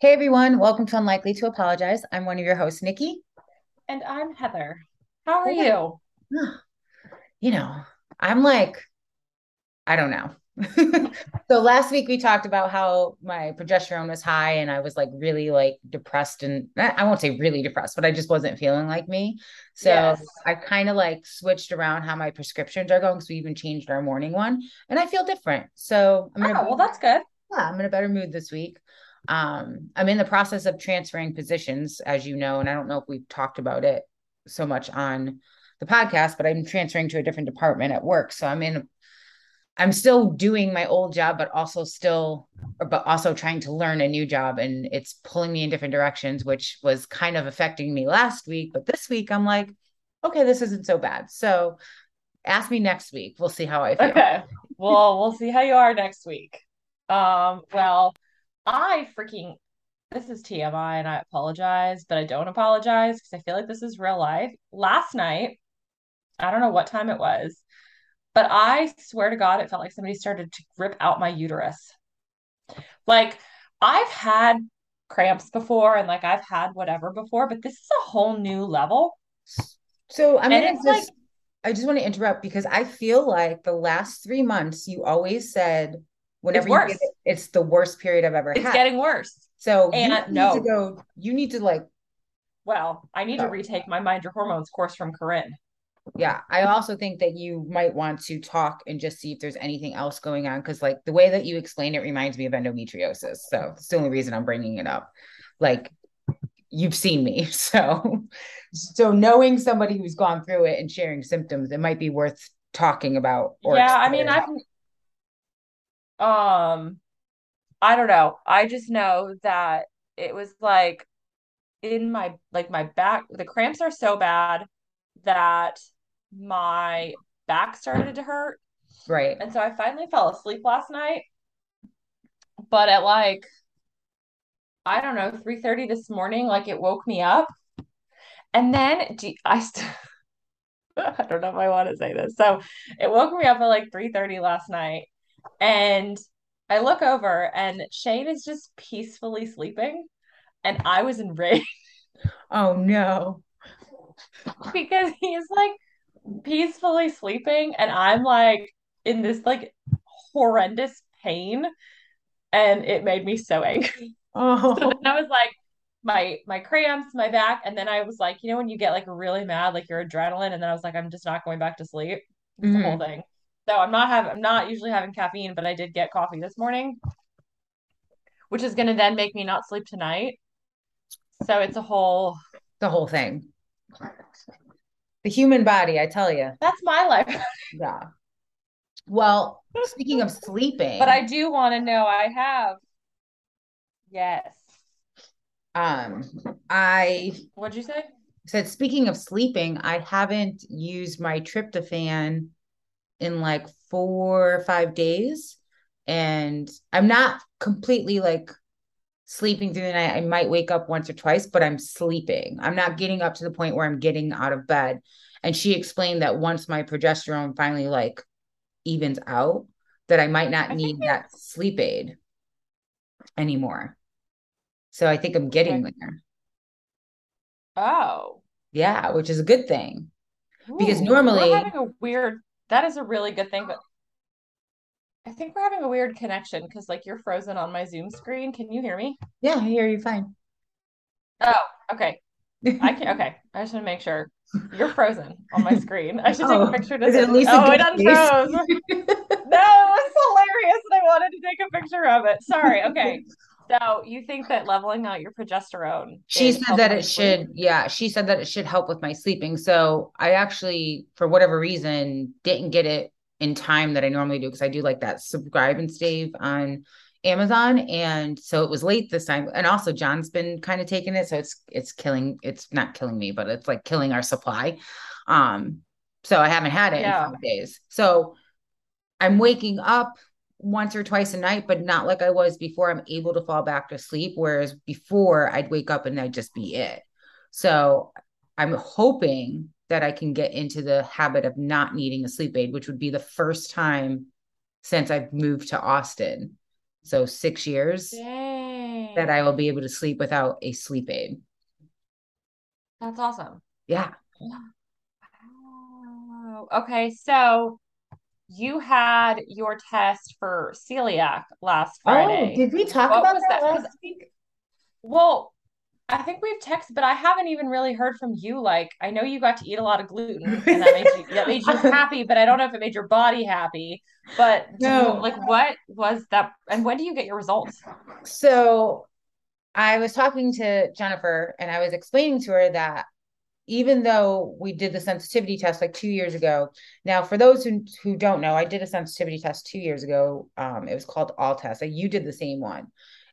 Hey everyone, welcome to Unlikely to Apologize. I'm one of your hosts, Nikki. And I'm Heather. How are you? You know, I'm like, I don't know. so last week we talked about how my progesterone was high and I was like really like depressed and eh, I won't say really depressed, but I just wasn't feeling like me. So yes. I kind of like switched around how my prescriptions are going. So we even changed our morning one and I feel different. So I'm oh, well, that's good. Yeah, I'm in a better mood this week. Um, I'm in the process of transferring positions, as you know, and I don't know if we've talked about it so much on the podcast, but I'm transferring to a different department at work. So I'm in I'm still doing my old job, but also still, but also trying to learn a new job. And it's pulling me in different directions, which was kind of affecting me last week. But this week, I'm like, okay, this isn't so bad. So ask me next week. We'll see how I feel. Okay. Well, we'll see how you are next week. Um, well, I freaking this is TMI and I apologize, but I don't apologize because I feel like this is real life. Last night, I don't know what time it was, but I swear to God, it felt like somebody started to rip out my uterus. Like I've had cramps before and like I've had whatever before, but this is a whole new level. So I'm gonna just like, I just want to interrupt because I feel like the last three months you always said whenever you get it, it's the worst period I've ever it's had. It's getting worse. So and you need no. to go, you need to like well, I need go. to retake my mind your hormones course from Corinne. Yeah. I also think that you might want to talk and just see if there's anything else going on. Cause like the way that you explain it reminds me of endometriosis. So it's the only reason I'm bringing it up. Like you've seen me. So, so knowing somebody who's gone through it and sharing symptoms, it might be worth talking about. yeah. I mean, I've, um, I don't know. I just know that it was like in my like my back the cramps are so bad that my back started to hurt. Right. And so I finally fell asleep last night. But at like I don't know, 3:30 this morning, like it woke me up. And then I st- I don't know if I want to say this. So it woke me up at like 3:30 last night and I look over and Shane is just peacefully sleeping and I was enraged. Oh no. because he's like peacefully sleeping and I'm like in this like horrendous pain and it made me so angry. Oh. So I was like my my cramps, my back, and then I was like, you know, when you get like really mad, like your adrenaline, and then I was like, I'm just not going back to sleep. Mm-hmm. The whole mm-hmm. thing. So I'm not having I'm not usually having caffeine, but I did get coffee this morning, which is gonna then make me not sleep tonight. So it's a whole the whole thing. The human body, I tell you. That's my life. yeah. Well, speaking of sleeping, but I do want to know I have. Yes. Um, I what'd you say? Said speaking of sleeping, I haven't used my tryptophan in like four or five days. And I'm not completely like sleeping through the night. I might wake up once or twice, but I'm sleeping. I'm not getting up to the point where I'm getting out of bed. And she explained that once my progesterone finally like evens out, that I might not need that sleep aid anymore. So I think I'm getting okay. there. Oh. Yeah, which is a good thing. Ooh, because normally we're having a weird that is a really good thing, but I think we're having a weird connection because like you're frozen on my Zoom screen. Can you hear me? Yeah, I hear you fine. Oh, okay. I can okay. I just want to make sure you're frozen on my screen. I should take oh, a picture to is it at least Oh, it unfroze. no, it's hilarious. And I wanted to take a picture of it. Sorry. Okay. So you think that leveling out your progesterone? She said that it sleep? should, yeah, she said that it should help with my sleeping. So I actually, for whatever reason, didn't get it in time that I normally do because I do like that subscribe and save on Amazon. And so it was late this time. And also John's been kind of taking it. So it's it's killing, it's not killing me, but it's like killing our supply. Um, so I haven't had it yeah. in five days. So I'm waking up once or twice a night, but not like I was before. I'm able to fall back to sleep. Whereas before I'd wake up and I'd just be it. So I'm hoping that I can get into the habit of not needing a sleep aid, which would be the first time since I've moved to Austin. So six years. Dang. that I will be able to sleep without a sleep aid. That's awesome. Yeah. Wow. Okay, so you had your test for celiac last oh, Friday. Oh, did we talk what about that, that last week? Well, I think we've texted, but I haven't even really heard from you. Like, I know you got to eat a lot of gluten, and that made you that made you happy, but I don't know if it made your body happy. But no. You, like, what was that? And when do you get your results? So, I was talking to Jennifer, and I was explaining to her that even though we did the sensitivity test like two years ago, now for those who who don't know, I did a sensitivity test two years ago. Um, it was called All Test. Like you did the same one,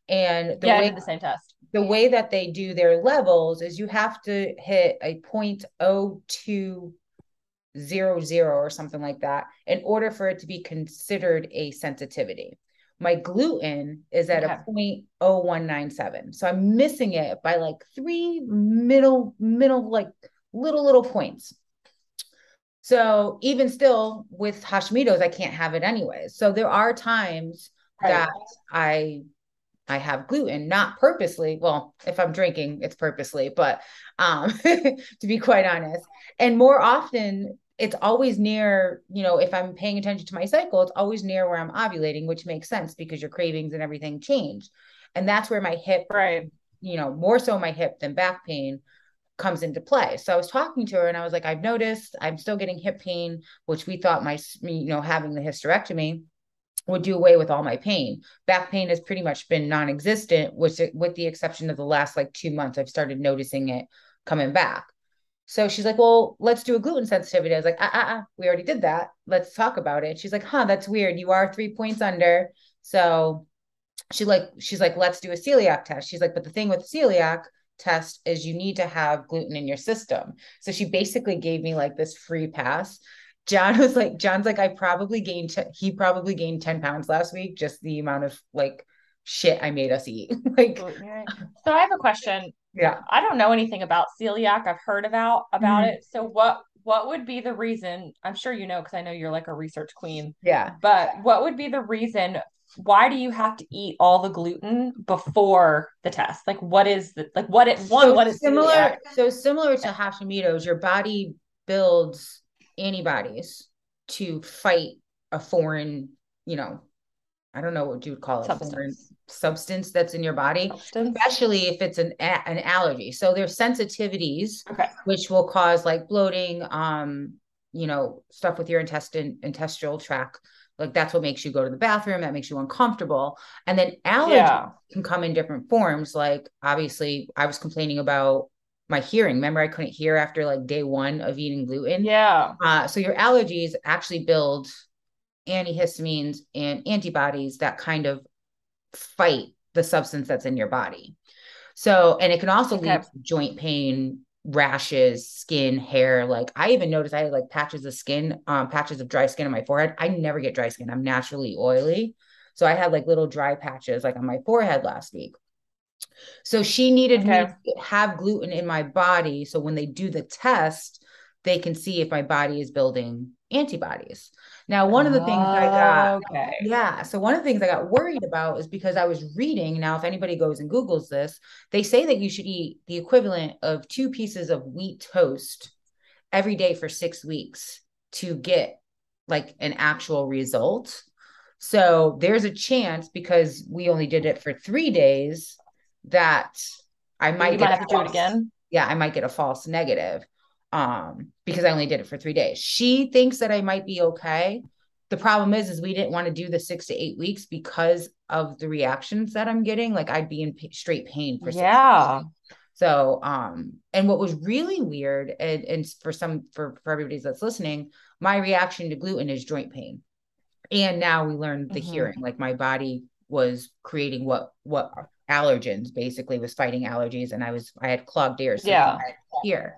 and the yeah, way, the same test the way that they do their levels is you have to hit a 0.0200 or something like that in order for it to be considered a sensitivity. My gluten is at a 0.0197. So I'm missing it by like three middle, middle, like little, little points. So even still with Hashimoto's, I can't have it anyway. So there are times right. that I I have gluten, not purposely. Well, if I'm drinking, it's purposely, but um, to be quite honest. And more often, it's always near, you know, if I'm paying attention to my cycle, it's always near where I'm ovulating, which makes sense because your cravings and everything change. And that's where my hip, right, you know, more so my hip than back pain comes into play. So I was talking to her and I was like, I've noticed I'm still getting hip pain, which we thought my, you know, having the hysterectomy would do away with all my pain. Back pain has pretty much been non-existent, which with the exception of the last like two months, I've started noticing it coming back. So she's like, "Well, let's do a gluten sensitivity." I was like, "Ah, ah, ah we already did that. Let's talk about it." She's like, "Huh, that's weird. You are three points under." So she like she's like, "Let's do a celiac test." She's like, "But the thing with celiac test is you need to have gluten in your system." So she basically gave me like this free pass John was like, John's like, I probably gained, t- he probably gained 10 pounds last week, just the amount of like shit I made us eat. like, so I have a question. Yeah. I don't know anything about celiac. I've heard about, about mm-hmm. it. So what, what would be the reason? I'm sure you know, cause I know you're like a research queen. Yeah. But what would be the reason? Why do you have to eat all the gluten before the test? Like, what is the, like, what it, one, so what is similar? Celiac? So similar to Hashimoto's, your body builds antibodies to fight a foreign, you know, I don't know what you would call it, substance. substance that's in your body, substance. especially if it's an an allergy. So there's sensitivities, okay. which will cause like bloating, um, you know, stuff with your intestine, intestinal tract. Like that's what makes you go to the bathroom. That makes you uncomfortable. And then allergies yeah. can come in different forms. Like obviously, I was complaining about my hearing. Remember, I couldn't hear after like day one of eating gluten. Yeah. Uh, so your allergies actually build antihistamines and antibodies that kind of fight the substance that's in your body. So, and it can also okay. lead to joint pain, rashes, skin, hair. Like I even noticed I had like patches of skin, um, patches of dry skin on my forehead. I never get dry skin. I'm naturally oily. So I had like little dry patches like on my forehead last week. So she needed okay. me to have gluten in my body. So when they do the test, they can see if my body is building antibodies. Now, one of the things I got, oh, okay. yeah. So one of the things I got worried about is because I was reading. Now, if anybody goes and Googles this, they say that you should eat the equivalent of two pieces of wheat toast every day for six weeks to get like an actual result. So there's a chance because we only did it for three days that I might might have to do it again. Yeah, I might get a false negative um, because I only did it for three days. She thinks that I might be okay. The problem is, is we didn't want to do the six to eight weeks because of the reactions that I'm getting. Like I'd be in p- straight pain for yeah. So, um, and what was really weird, and, and for some for for everybody that's listening, my reaction to gluten is joint pain, and now we learned the mm-hmm. hearing. Like my body was creating what what allergens basically was fighting allergies and i was i had clogged ears so yeah here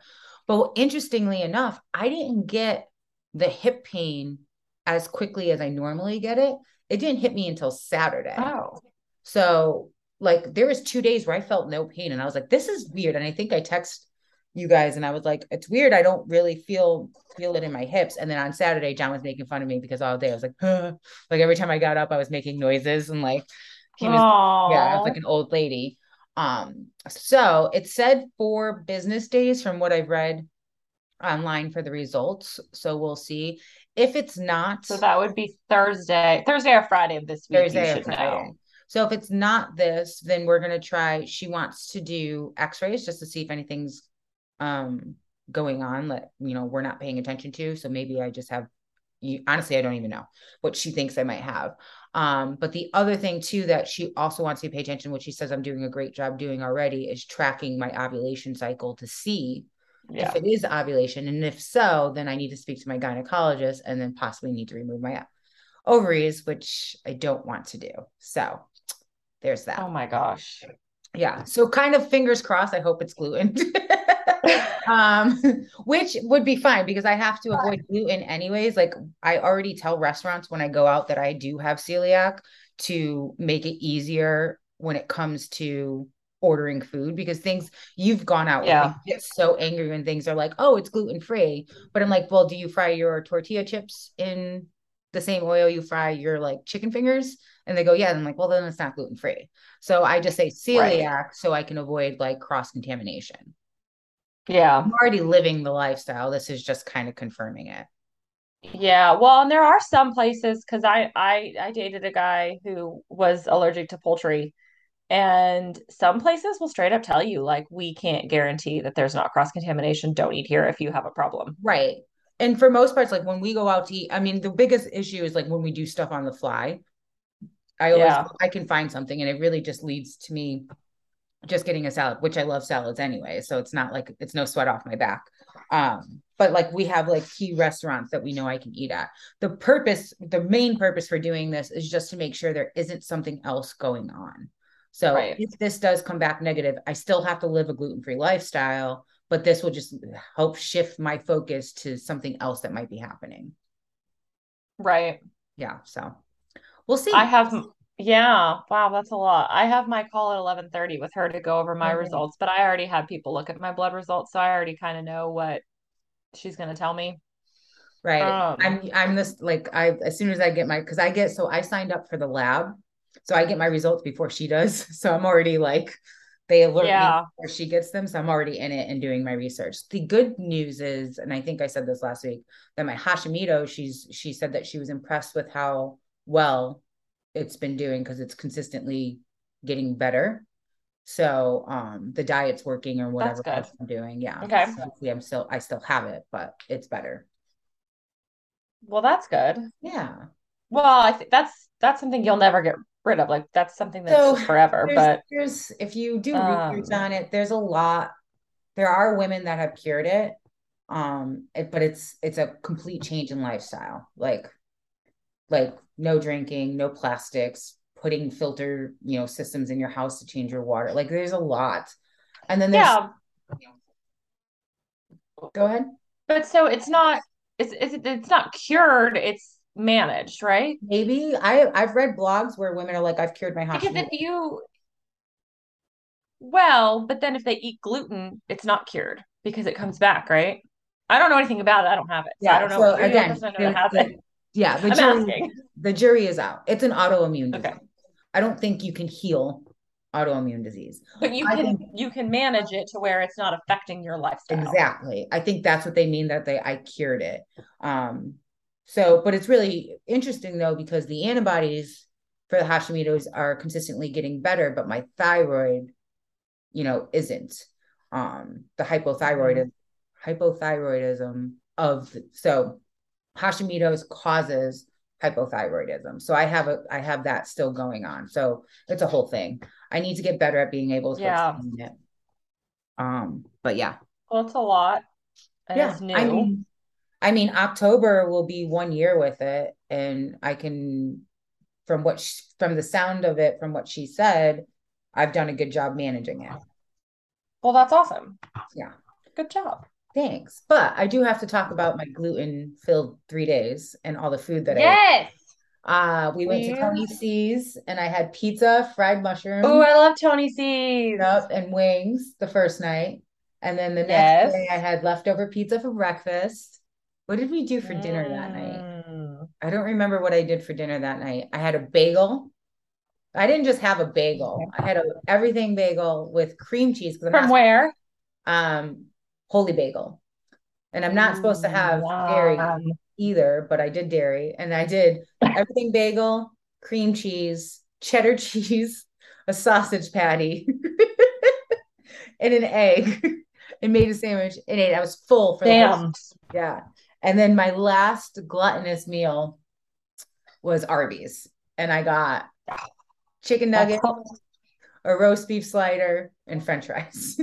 but interestingly enough i didn't get the hip pain as quickly as i normally get it it didn't hit me until saturday oh so like there was two days where i felt no pain and i was like this is weird and i think i text you guys and i was like it's weird i don't really feel feel it in my hips and then on saturday john was making fun of me because all day i was like huh. like every time i got up i was making noises and like He was Aww. yeah, I was like an old lady. Um, so it said four business days from what I've read online for the results. So we'll see. If it's not, so that would be Thursday, Thursday or Friday of this week. Thursday or Friday. Know. So if it's not this, then we're gonna try. She wants to do X-rays just to see if anything's um going on that you know we're not paying attention to. So maybe I just have. You, honestly, I don't even know what she thinks I might have. Um, but the other thing too that she also wants to pay attention, which she says I'm doing a great job doing already, is tracking my ovulation cycle to see yeah. if it is ovulation. And if so, then I need to speak to my gynecologist and then possibly need to remove my ovaries, which I don't want to do. So there's that. Oh my gosh. Yeah. So kind of fingers crossed. I hope it's gluten. um, which would be fine because I have to avoid gluten anyways. Like I already tell restaurants when I go out that I do have celiac to make it easier when it comes to ordering food because things you've gone out yeah. get so angry when things are like, oh, it's gluten free. But I'm like, well, do you fry your tortilla chips in the same oil you fry your like chicken fingers? And they go, yeah. And I'm like, well, then it's not gluten free. So I just say celiac right. so I can avoid like cross contamination. Yeah. I'm already living the lifestyle. This is just kind of confirming it. Yeah, well, and there are some places because I I I dated a guy who was allergic to poultry, and some places will straight up tell you, like, we can't guarantee that there's not cross contamination. Don't eat here if you have a problem. Right. And for most parts, like when we go out to eat, I mean, the biggest issue is like when we do stuff on the fly. I always yeah. I can find something and it really just leads to me just getting a salad, which I love salads anyway. So it's not like it's no sweat off my back. Um, but like we have like key restaurants that we know I can eat at. The purpose, the main purpose for doing this is just to make sure there isn't something else going on. So right. if this does come back negative, I still have to live a gluten-free lifestyle, but this will just help shift my focus to something else that might be happening. Right. Yeah. So we'll see. I have yeah. Wow, that's a lot. I have my call at 11:30 with her to go over my okay. results, but I already had people look at my blood results, so I already kind of know what she's going to tell me. Right. Um, I'm I'm this like I as soon as I get my cuz I get so I signed up for the lab so I get my results before she does. So I'm already like, they alert yeah. me before she gets them. So I'm already in it and doing my research. The good news is, and I think I said this last week, that my Hashimoto, she's she said that she was impressed with how well it's been doing because it's consistently getting better. So um the diet's working or whatever I'm doing. Yeah. Okay. So I'm still I still have it, but it's better. Well, that's good. Yeah. Well, I think that's that's something you'll never get rid of. Like that's something that's so forever. There's, but there's if you do research um, on it, there's a lot. There are women that have cured it, um, it, but it's it's a complete change in lifestyle. Like, like no drinking, no plastics, putting filter you know systems in your house to change your water. Like there's a lot, and then there's. Yeah. Go ahead. But so it's not it's it's it's not cured. It's managed, right? Maybe I I've read blogs where women are like, I've cured my Hashimoto. Because if you well, but then if they eat gluten, it's not cured because it comes back, right? I don't know anything about it. I don't have it. So yeah. I don't know. So again, yeah, the jury, the jury is out. It's an autoimmune disease. Okay. I don't think you can heal autoimmune disease. But you I can think, you can manage it to where it's not affecting your lifestyle. Exactly. I think that's what they mean that they I cured it. Um so, but it's really interesting though, because the antibodies for the Hashimoto's are consistently getting better, but my thyroid, you know, isn't. Um, the hypothyroidism, mm-hmm. hypothyroidism of so Hashimoto's causes hypothyroidism. So I have a I have that still going on. So it's a whole thing. I need to get better at being able to yeah. it. Um, but yeah. Well, it's a lot. And yeah, I mean, I mean, October will be one year with it, and I can, from what she, from the sound of it, from what she said, I've done a good job managing it. Well, that's awesome. Yeah, good job. Thanks, but I do have to talk about my gluten-filled three days and all the food that yes. I. Uh, we went to Tony C's and I had pizza, fried mushrooms. Oh, I love Tony C's. Yep, and wings the first night. And then the next yes. day I had leftover pizza for breakfast. What did we do for dinner that night? Mm. I don't remember what I did for dinner that night. I had a bagel, I didn't just have a bagel. I had a everything bagel with cream cheese. From where? Um, Holy Bagel. And I'm not supposed to have dairy either, but I did dairy. And I did everything bagel, cream cheese, cheddar cheese, a sausage patty, and an egg, and made a sandwich and ate. I was full for Damn. The yeah. And then my last gluttonous meal was Arby's. And I got chicken nuggets, a roast beef slider, and french fries.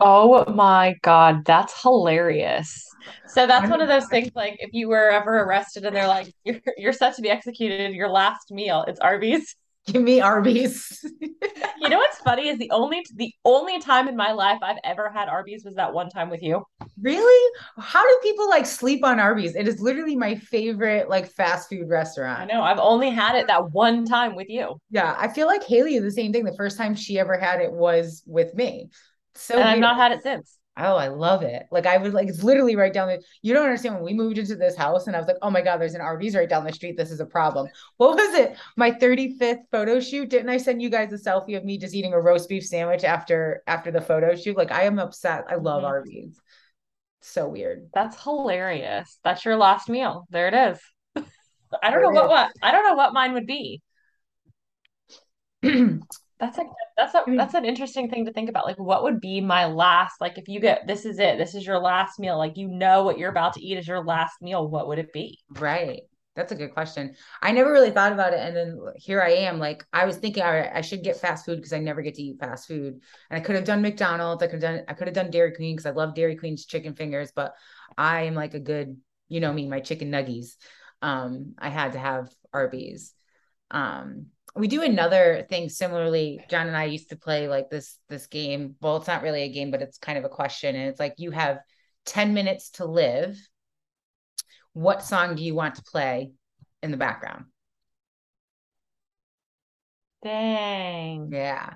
Oh my God, that's hilarious. So that's one of those things like if you were ever arrested and they're like, you're, you're set to be executed, your last meal, it's Arby's. Give me Arby's. you know what's funny is the only the only time in my life I've ever had Arby's was that one time with you. Really? How do people like sleep on Arby's? It is literally my favorite like fast food restaurant. I know. I've only had it that one time with you. Yeah, I feel like Haley is the same thing. The first time she ever had it was with me. So and I've not had it since. Oh, I love it. Like I was like, it's literally right down the. You don't understand when we moved into this house, and I was like, oh my god, there's an Arby's right down the street. This is a problem. What was it? My 35th photo shoot. Didn't I send you guys a selfie of me just eating a roast beef sandwich after after the photo shoot? Like I am upset. I love mm-hmm. Arby's. So weird. That's hilarious. That's your last meal. There it is. I don't there know what, what I don't know what mine would be. That's a that's a that's an interesting thing to think about. Like, what would be my last? Like, if you get this is it, this is your last meal. Like, you know what you're about to eat is your last meal. What would it be? Right. That's a good question. I never really thought about it, and then here I am. Like, I was thinking, all right, I should get fast food because I never get to eat fast food, and I could have done McDonald's. I could have done I could have done Dairy Queen because I love Dairy Queen's chicken fingers, but I am like a good, you know me, my chicken nuggies. Um, I had to have Arby's. Um, we do another thing similarly. John and i used to play like this this game. Well it's not really a game but it's kind of a question and it's like you have 10 minutes to live. What song do you want to play in the background? Dang. Yeah.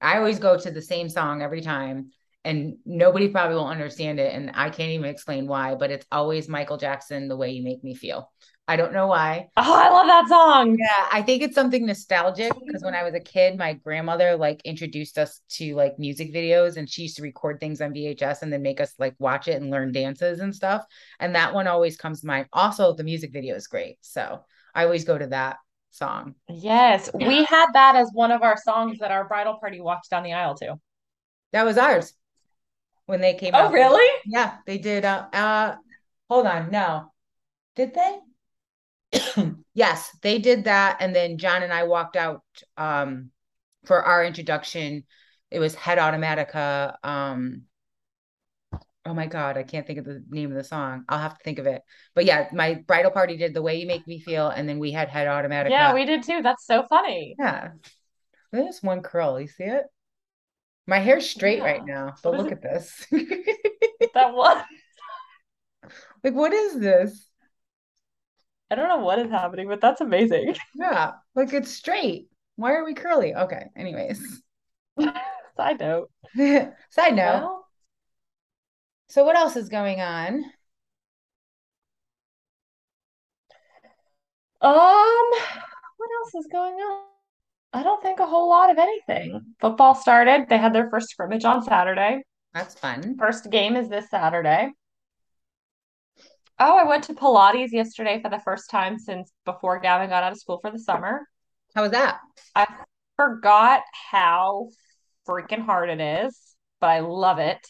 I always go to the same song every time and nobody probably will understand it and i can't even explain why but it's always michael jackson the way you make me feel I don't know why. Oh, I love that song. Yeah, I think it's something nostalgic because when I was a kid, my grandmother like introduced us to like music videos and she used to record things on VHS and then make us like watch it and learn dances and stuff. And that one always comes to mind. Also, the music video is great. So I always go to that song. Yes, we had that as one of our songs that our bridal party walked down the aisle to. That was ours when they came out. oh, out. really? Yeah, they did. Uh, uh, hold on. No, did they? yes, they did that. And then John and I walked out um, for our introduction. It was Head Automatica. Um, oh my God, I can't think of the name of the song. I'll have to think of it. But yeah, my bridal party did The Way You Make Me Feel. And then we had Head Automatica. Yeah, we did too. That's so funny. Yeah. There's one curl. You see it? My hair's straight yeah. right now, but look at this. that was like, what is this? I don't know what is happening, but that's amazing. Yeah, like it's straight. Why are we curly? Okay. Anyways. Side note. Side note. Well, so what else is going on? Um, what else is going on? I don't think a whole lot of anything. Mm-hmm. Football started. They had their first scrimmage on Saturday. That's fun. First game is this Saturday. Oh, I went to Pilates yesterday for the first time since before Gavin got out of school for the summer. How was that? I forgot how freaking hard it is, but I love it.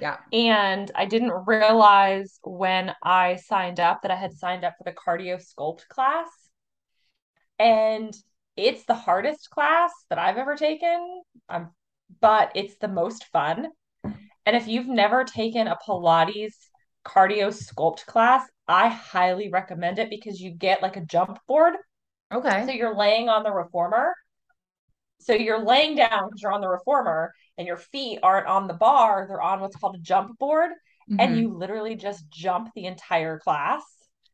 Yeah. And I didn't realize when I signed up that I had signed up for the cardio sculpt class. And it's the hardest class that I've ever taken. Um, but it's the most fun. And if you've never taken a Pilates cardio sculpt class, I highly recommend it because you get like a jump board. Okay. So you're laying on the reformer. So you're laying down because you're on the reformer and your feet aren't on the bar, they're on what's called a jump board. Mm-hmm. And you literally just jump the entire class.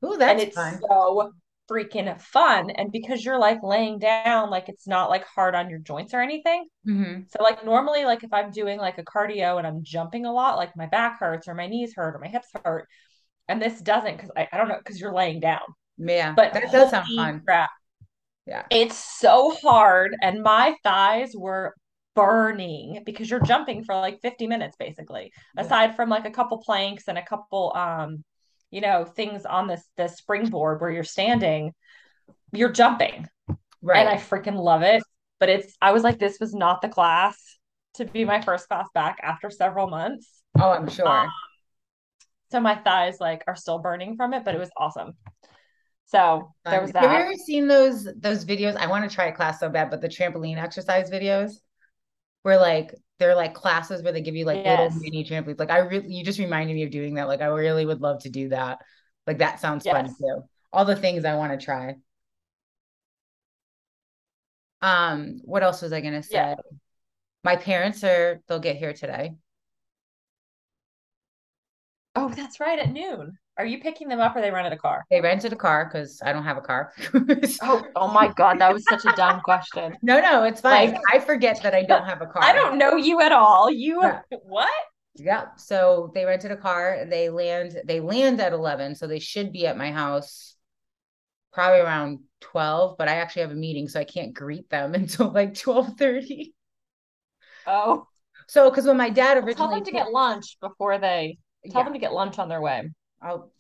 Oh, that's and it's fun. so freaking fun. And because you're like laying down, like it's not like hard on your joints or anything. Mm-hmm. So, like, normally, like if I'm doing like a cardio and I'm jumping a lot, like my back hurts or my knees hurt or my hips hurt. And this doesn't because I, I don't know, because you're laying down. Yeah. But that does sound fun. Crap. Yeah. It's so hard. And my thighs were burning because you're jumping for like 50 minutes basically, Yeah. aside from like a couple planks and a couple um, you know, things on this the springboard where you're standing, you're jumping. Right. And I freaking love it. But it's I was like, this was not the class to be my first class back after several months. oh, I'm sure. Um, so my thighs like are still burning from it, but it was awesome. So there was that. Have you ever seen those those videos? I want to try a class so bad, but the trampoline exercise videos where like they're like classes where they give you like Yes. little mini trampolines. Like I really you just reminded me of doing that. Like I really would love to do that. Like that sounds fun too. All the things I want to try. Um, what else was I gonna say? Yeah. My parents are they'll get here today. Oh, that's right, at noon. Are you picking them up or they rented a car? They rented a car because I don't have a car. Oh, oh my God, that was such a dumb question. No, no, it's fine. Like- I forget that I don't have a car. I don't know you at all. You Yeah. what? Yeah. So they rented a car. They land. They land at eleven, so they should be at my house probably around twelve. But I actually have a meeting, so I can't greet them until like twelve thirty. Oh, So because when my dad originally tell originally them to get lunch before they tell yeah, them to get lunch on their way. I'll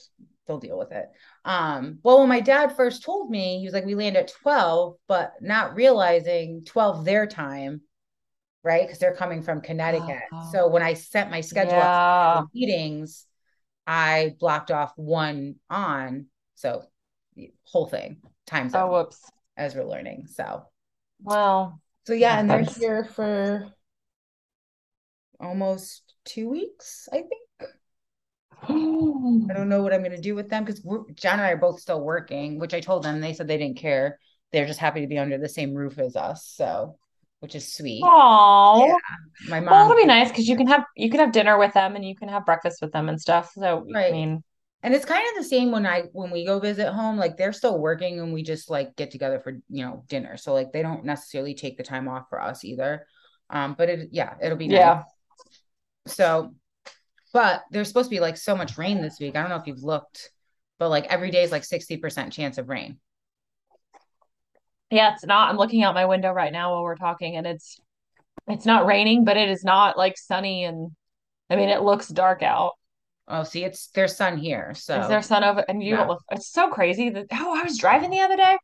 they'll deal with it. Um, well, when my dad first told me, he was like, we land at 12, but not realizing 12 their time, right? Because they're coming from Connecticut. Oh. So when I set my schedule up Yeah. for meetings, I blocked off one on. So the whole thing, times Oh, zone whoops. as we're learning. So Well, so yeah, and they're here for almost two weeks, I think. I don't know what I'm going to do with them because John and I are both still working, which I told them. They said they didn't care. They're just happy to be under the same roof as us. So, which is sweet. Oh, Yeah. My well, mom, it'll be nice because you can have you can have dinner with them and you can have breakfast with them and stuff. So, I mean, and it's kind of the same when I when we go visit home. Like they're still working and we just like get together for you know dinner. So like they don't necessarily take the time off for us either. Um, but it yeah, it'll be nice. yeah. So, but there's supposed to be like so much rain this week. I don't know if you've looked, but like every day is like 60% chance of rain. Yeah, it's not. I'm looking out my window right now while we're talking and it's it's not raining, but it is not like sunny and I mean, it looks dark out. Oh, see, it's there's sun here. So Is there sun over? And you Yeah. look, it's so crazy that, oh, I was driving the other day.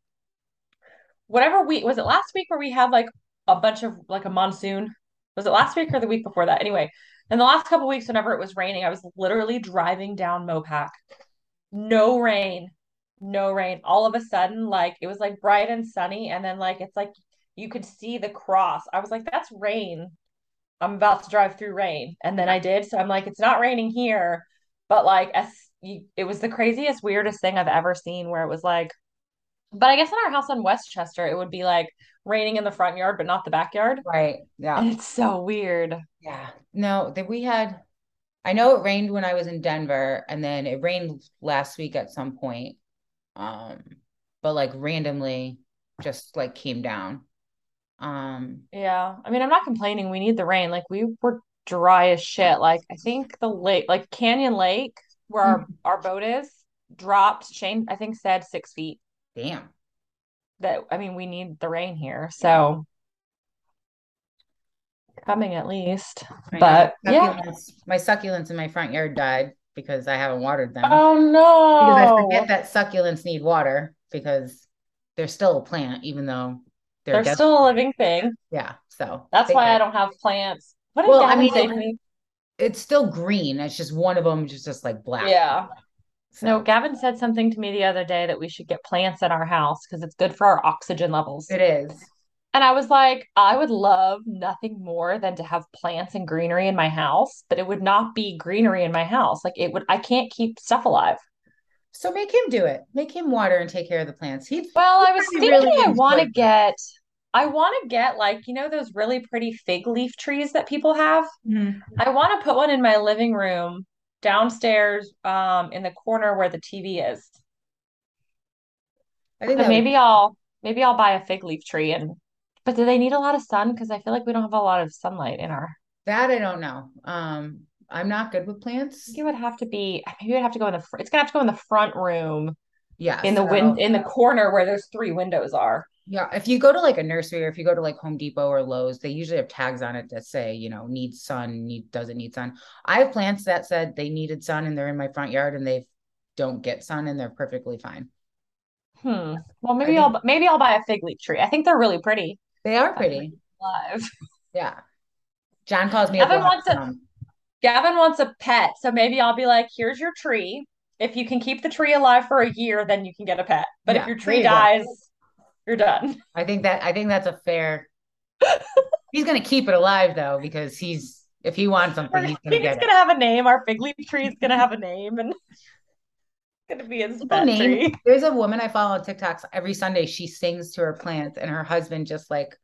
Whatever week, was it last week where we had like a bunch of like a monsoon? Was it last week or the week before that? Anyway, in the last couple weeks, whenever it was raining, I was literally driving down Mopac. No rain, no rain. All of a sudden, like it was like bright and sunny, and then like it's like you could see the cross. I was like, that's rain. I'm about to drive through rain. And then I did. So I'm like, it's not raining here. But like as you, it was the craziest, weirdest thing I've ever seen where it was like, but I guess in our house in Westchester, it would be like raining in the front yard, but not the backyard. right. Yeah. And it's so weird. Yeah. No, that we had I know it rained when I was in Denver and then it rained last week at some point. Um, but like randomly just like came down. Um, Yeah. I mean, I'm not complaining. We need the rain. Like we were dry as shit. Like I think the lake, like Canyon Lake, where our, our boat is, dropped. Shane, I think, said six feet. Damn. That I mean, we need the rain here. So coming at least. I know. But yeah. Succulents, my succulents in my front yard died because I haven't watered them. Oh no! Because I forget that succulents need water because they're still a plant, even though they're, They're dead. still a living thing. yeah. So That's why I don't have plants. What did Well, I mean? It's still green. It's just one of them is just like black. Yeah. So No, Gavin said something to me the other day that we should get plants in our house because it's good for our oxygen levels. it is. And I was like, I would love nothing more than to have plants and greenery in my house, but it would not be greenery in my house. Like it would, I can't keep stuff alive. So make him do it. Make him water and take care of the plants. He'd Well, I he'd was thinking really I want to get, I want to get like, you know, those really pretty fig leaf trees that people have. Mhm. I want to put one in my living room downstairs, um, in the corner where the TV is. I think But that would- maybe I'll maybe I'll buy a fig leaf tree and but do they need a lot of sun? Because I feel like we don't have a lot of sunlight in our that I don't know. Um, I'm not good with plants. it would have to be maybe it would have to go in the fr- it's gonna have to go in the front room Yeah, in the so win in the corner where those three windows are. Yeah, if you go to like a nursery or if you go to like Home Depot or Lowe's, they usually have tags on it that say, you know, needs sun, need doesn't need sun. I have plants that said they needed sun and they're in my front yard and they don't get sun and they're perfectly fine. Hmm. Well, maybe I'll maybe I'll buy a fig leaf tree. I think they're really pretty. They are pretty. Live. Yeah. John calls me Gavin a wants a Gavin wants a pet, so maybe I'll be like, "Here's your tree. If you can keep the tree alive for a year, then you can get a pet. But Yeah, if your tree you go. You're done." I think that I think that's a fair. he's gonna keep it alive though because he's if he wants something he's gonna He's gonna have a name. Our fig leaf tree is gonna have a name, and it's gonna be his pet Name, tree. there's a woman I follow on TikToks every Sunday. She sings to her plants, and her husband just like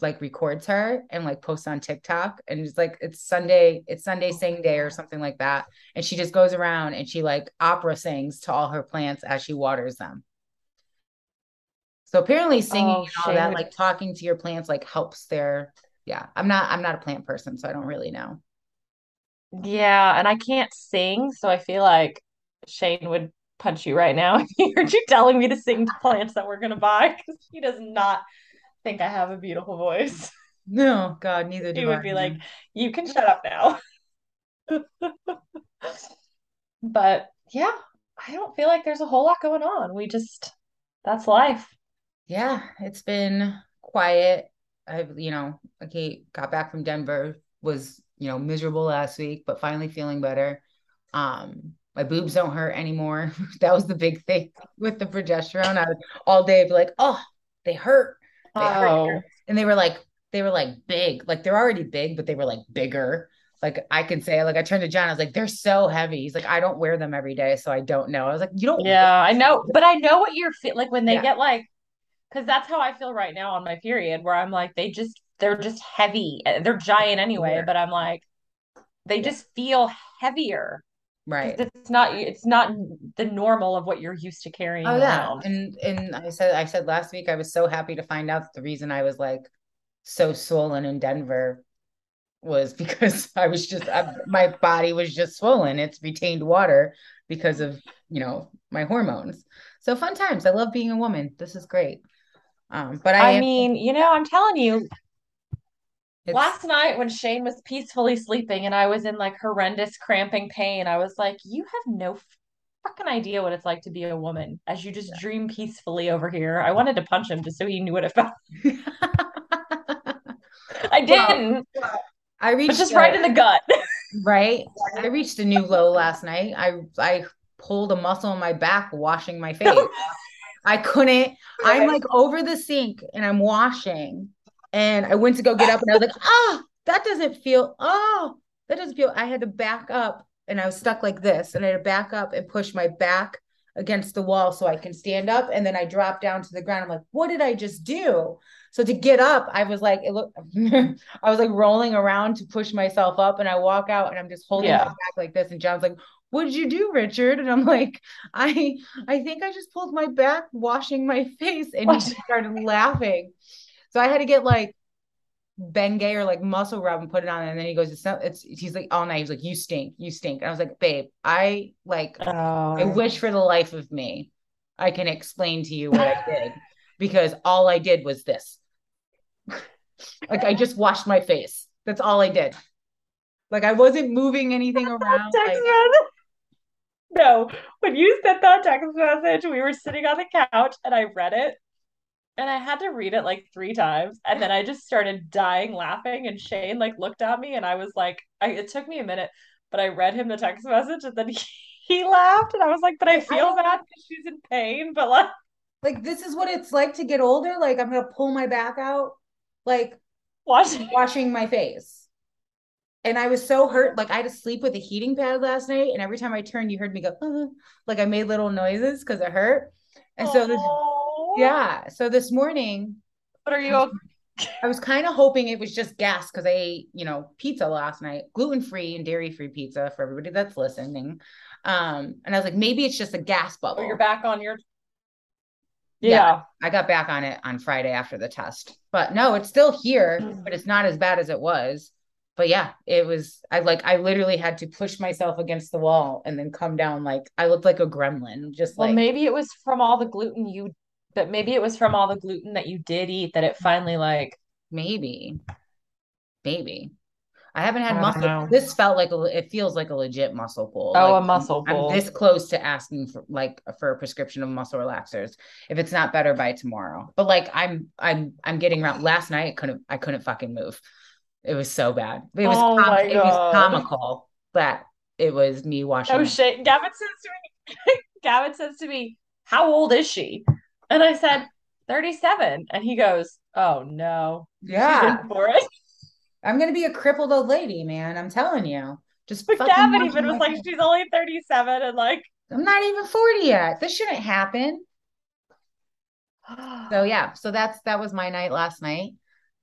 like records her and like posts on TikTok. And it's like it's Sunday, it's Sunday sing day or something like that. And she just goes around and she like opera sings to all her plants as she waters them. So apparently singing Oh, and all that, like talking to your plants, like helps their yeah. I'm not I'm not a plant person, so I don't really know. Yeah, and I can't sing, so I feel like Shane would punch you right now if he heard you telling me to sing to plants that we're gonna buy because he does not think I have a beautiful voice. No, God, neither do He I. would be like, "You can shut up now." But yeah, I don't feel like there's a whole lot going on. We just that's life. Yeah, it's been quiet. I've, you know, okay, got back from Denver, was, you know, miserable last week, but finally feeling better. Um, my boobs don't hurt anymore. That was the big thing with the progesterone. I would all day be like, oh, they hurt. They hurt. Oh, And they were like, they were like big. Like they're already big, but they were like bigger. Like I can say, like I turned to John, I was like, they're so heavy. He's like, I don't wear them every day, so I don't know. I was like, you don't yeah, I know, but I know what you're feel like when they Yeah. get like, because that's how I feel right now on my period, where I'm like, they just they're just heavy. They're giant anyway, Yeah. but I'm like, they Yeah. just feel heavier. right. It's not it's not the normal of what you're used to carrying Oh yeah. around. And and I said I said last week I was so happy to find out that the reason I was like so swollen in Denver was because I was just I, my body was just swollen. It's retained water because of, you know, my hormones. So fun times. I love being a woman. This is great. Um, but I I am mean, you know, I'm telling you, it's last night when Shane was peacefully sleeping and I was in like horrendous cramping pain, I was like, you have no fucking idea what it's like to be a woman as you just dream peacefully over here. I wanted to punch him just so he knew what it felt. I didn't, I but reached just a- right in the gut. right. I reached a new low last night. I I pulled a muscle in my back washing my face. I couldn't. I'm like over the sink and I'm washing, and I went to go get up, and I was like, ah, that doesn't feel. Oh, that doesn't feel. I had to back up, and I was stuck like this, and I had to back up and push my back against the wall so I can stand up, and then I dropped down to the ground. I'm like, what did I just do? So to get up, I was like, it looked. I was like rolling around to push myself up, and I walk out, and I'm just holding Yeah. my back like this, and John's like. What did you do, Richard? And I'm like, I I think I just pulled my back washing my face and he just started laughing. So I had to get like Bengay or like muscle rub and put it on. And then he goes, it's not, it's, he's like all night. He's like, you stink, you stink. And I was like, babe, I like, oh. I Oh. wish for the life of me, I can explain to you what I did because all I did was this. like I just washed my face. That's all I did. Like I wasn't moving anything around. Like. No, when you sent that text message, we were sitting on the couch and I read it and I had to read it like three times. And then I just started dying laughing. And Shane like looked at me and I was like, I, it took me a minute, but I read him the text message and then he, he laughed. And I was like, but I feel bad because she's in pain. But like, like this is what it's like to get older. Like I'm gonna pull my back out, like watch. washing my face. And I was so hurt. Like I had to sleep with a heating pad last night, and every time I turned, you heard me go, "Uh," like I made little noises because it hurt. And so this, Oh. yeah. So this morning, what are you okay? I was kind of hoping it was just gas because I ate, you know, pizza last night, gluten free and dairy free pizza for everybody that's listening. Um, and I was like, maybe it's just a gas Oh, bubble. you're back on your. Yeah. Yeah. I got back on it on Friday after the test. But no, it's still here, Mm. but it's not as bad as it was. But yeah, it was I like I literally had to push myself against the wall and then come down like I looked like a gremlin, just Well, like maybe it was from all the gluten you But maybe it was from all the gluten that you did eat that it finally like maybe, maybe. I haven't had I muscle. know. This felt like a, it feels like a legit muscle pull. Oh, Like, a muscle I'm this close to asking for like for a prescription of muscle relaxers if it's not better by tomorrow. But like I'm I'm I'm getting around. Last night I couldn't I couldn't fucking move. It was so bad. It was Oh com- it was comical that it was me washing. Oh my- shit. Gavin says to me, Gavin says to me, How old is she? And I said, 37. And he goes, Oh no. Yeah, for it. I'm gonna be a crippled old lady, man. I'm telling you. Just But Gavin even was like. She's only 37 and like I'm not even 40 yet. This shouldn't happen. So yeah, so that's that was my night last night.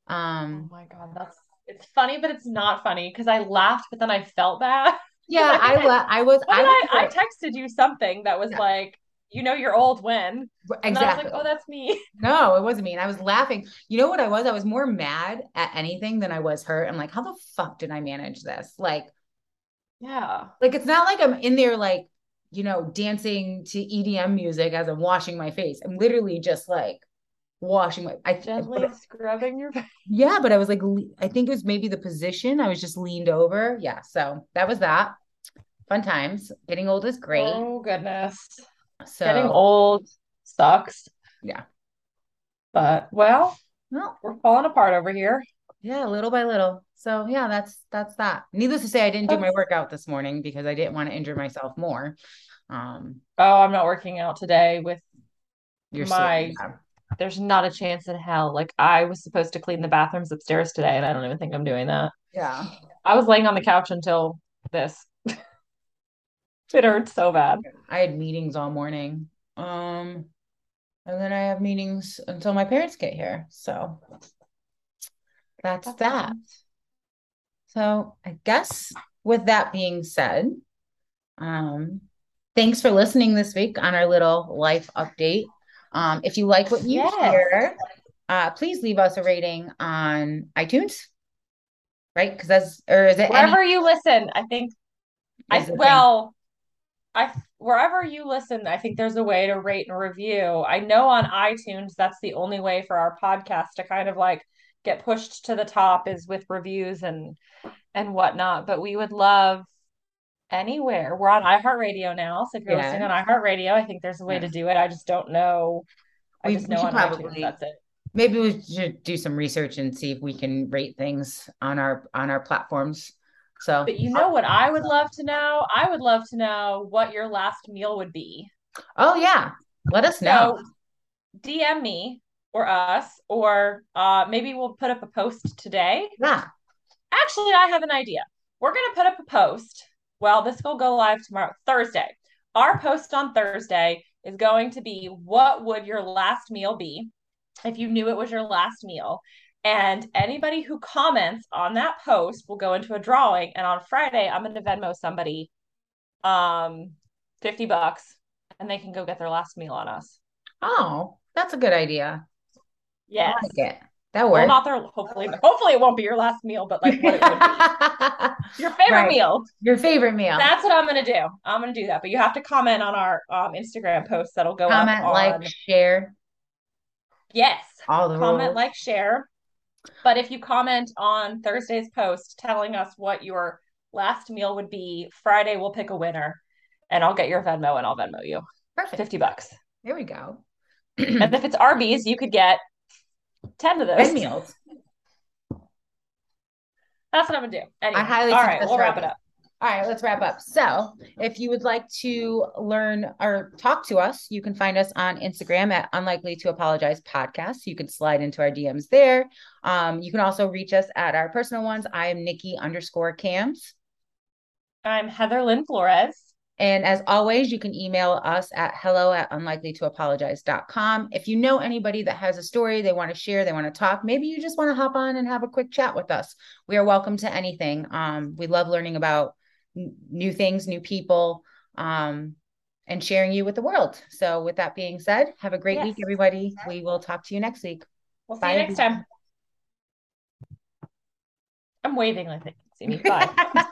Oh Um, my God, that's it's funny, but it's not funny because I laughed, but then I felt bad. yeah, I le- I was I was I, I texted you something that was Yeah. like, you know, you're old when. And I was exactly. like, oh, that's me. No, it wasn't me. And I was laughing. You know what I was? I was more mad at anything than I was hurt. I'm like, how the fuck did I manage this? Like, Yeah. like it's not like I'm in there like, you know, dancing to EDM music as I'm washing my face. I'm literally just like washing my I Gently scrubbing your face. yeah, but I was like I think it was maybe the position. I was just leaned over. Yeah, so that was that. Fun times. Getting old is great. Oh goodness. So Getting old sucks. Yeah. But well, well, we're falling apart over here. Yeah, little by little. So yeah, that's that's that. Needless to say, I didn't do my workout this morning because I didn't want to injure myself more. Um, Oh, I'm not working out today with you're My- yeah. There's not a chance in hell. Like I was supposed to clean the bathrooms upstairs today, and I don't even think I'm doing that. yeah. I was laying on the couch until this. It hurts so bad. I had meetings all morning. Um, and then I have meetings until my parents get here. So that's That's that. fun. So I guess with that being said, um, thanks for listening this week on our little life update. Um, if you like what you Yes. hear, uh, please leave us a rating on iTunes, right? Because that's or is it any, Wherever you listen, I think I well, I wherever you listen, I think there's a way to rate and review. I know on iTunes that's the only way for our podcast to kind of like get pushed to the top is with reviews and and whatnot. But we would love anywhere. We're on iHeartRadio now, so if you're listening on iHeartRadio, I think there's a way to do it. I just don't know. I We- just we know should on iTunes that's it. maybe we should do some research and see if we can rate things on our on our platforms. So But you know what I would love to know? I would love to know what your last meal would be. oh yeah, let us know. So DM me or us, or uh, maybe we'll put up a post today. yeah. Actually, I have an idea. We're going to put up a post. Well, this will go live tomorrow, Thursday. Our post on Thursday is going to be what would your last meal be if you knew it was your last meal? And anybody who comments on that post will go into a drawing. And on Friday, I'm going to Venmo somebody um 50 bucks and they can go get their last meal on us. Oh, that's a good idea. I Yes. like it. That Well, works. not their hopefully hopefully it won't be your last meal, but like what it would be. Your favorite Right. meal. Your favorite meal. That's what I'm gonna do. I'm gonna do that. But you have to comment on our um Instagram post that'll go Comment, up on like, share, yes. all the Comment, rules. like, share. But if you comment on Thursday's post telling us what your last meal would be, Friday we'll pick a winner and I'll get your Venmo and I'll Venmo you Perfect. 50 bucks. There we go. And if it's Arby's, you could get 10 of those. Ten meals. That's what I'm gonna do. Anyway, I highly all right, we'll wrap it up. All right, let's wrap up. So, if you would like to learn or talk to us, you can find us on Instagram at Unlikely to Apologize Podcast. You can slide into our DMs there. Um, you can also reach us at our personal ones. I am Nikki underscore Cams. I'm Heather Lynn Flores. And as always, you can email us at hello at unlikelytoapologize.com. If you know anybody that has a story they want to share, they want to talk, maybe you just want to hop on and have a quick chat with us. We are welcome to anything. Um, we love learning about n- new things, new people, um, and sharing you with the world. So, with that being said, have a great Yes. week, everybody. We will talk to you next week. We'll see you next time. I'm waving like they can see me. Bye.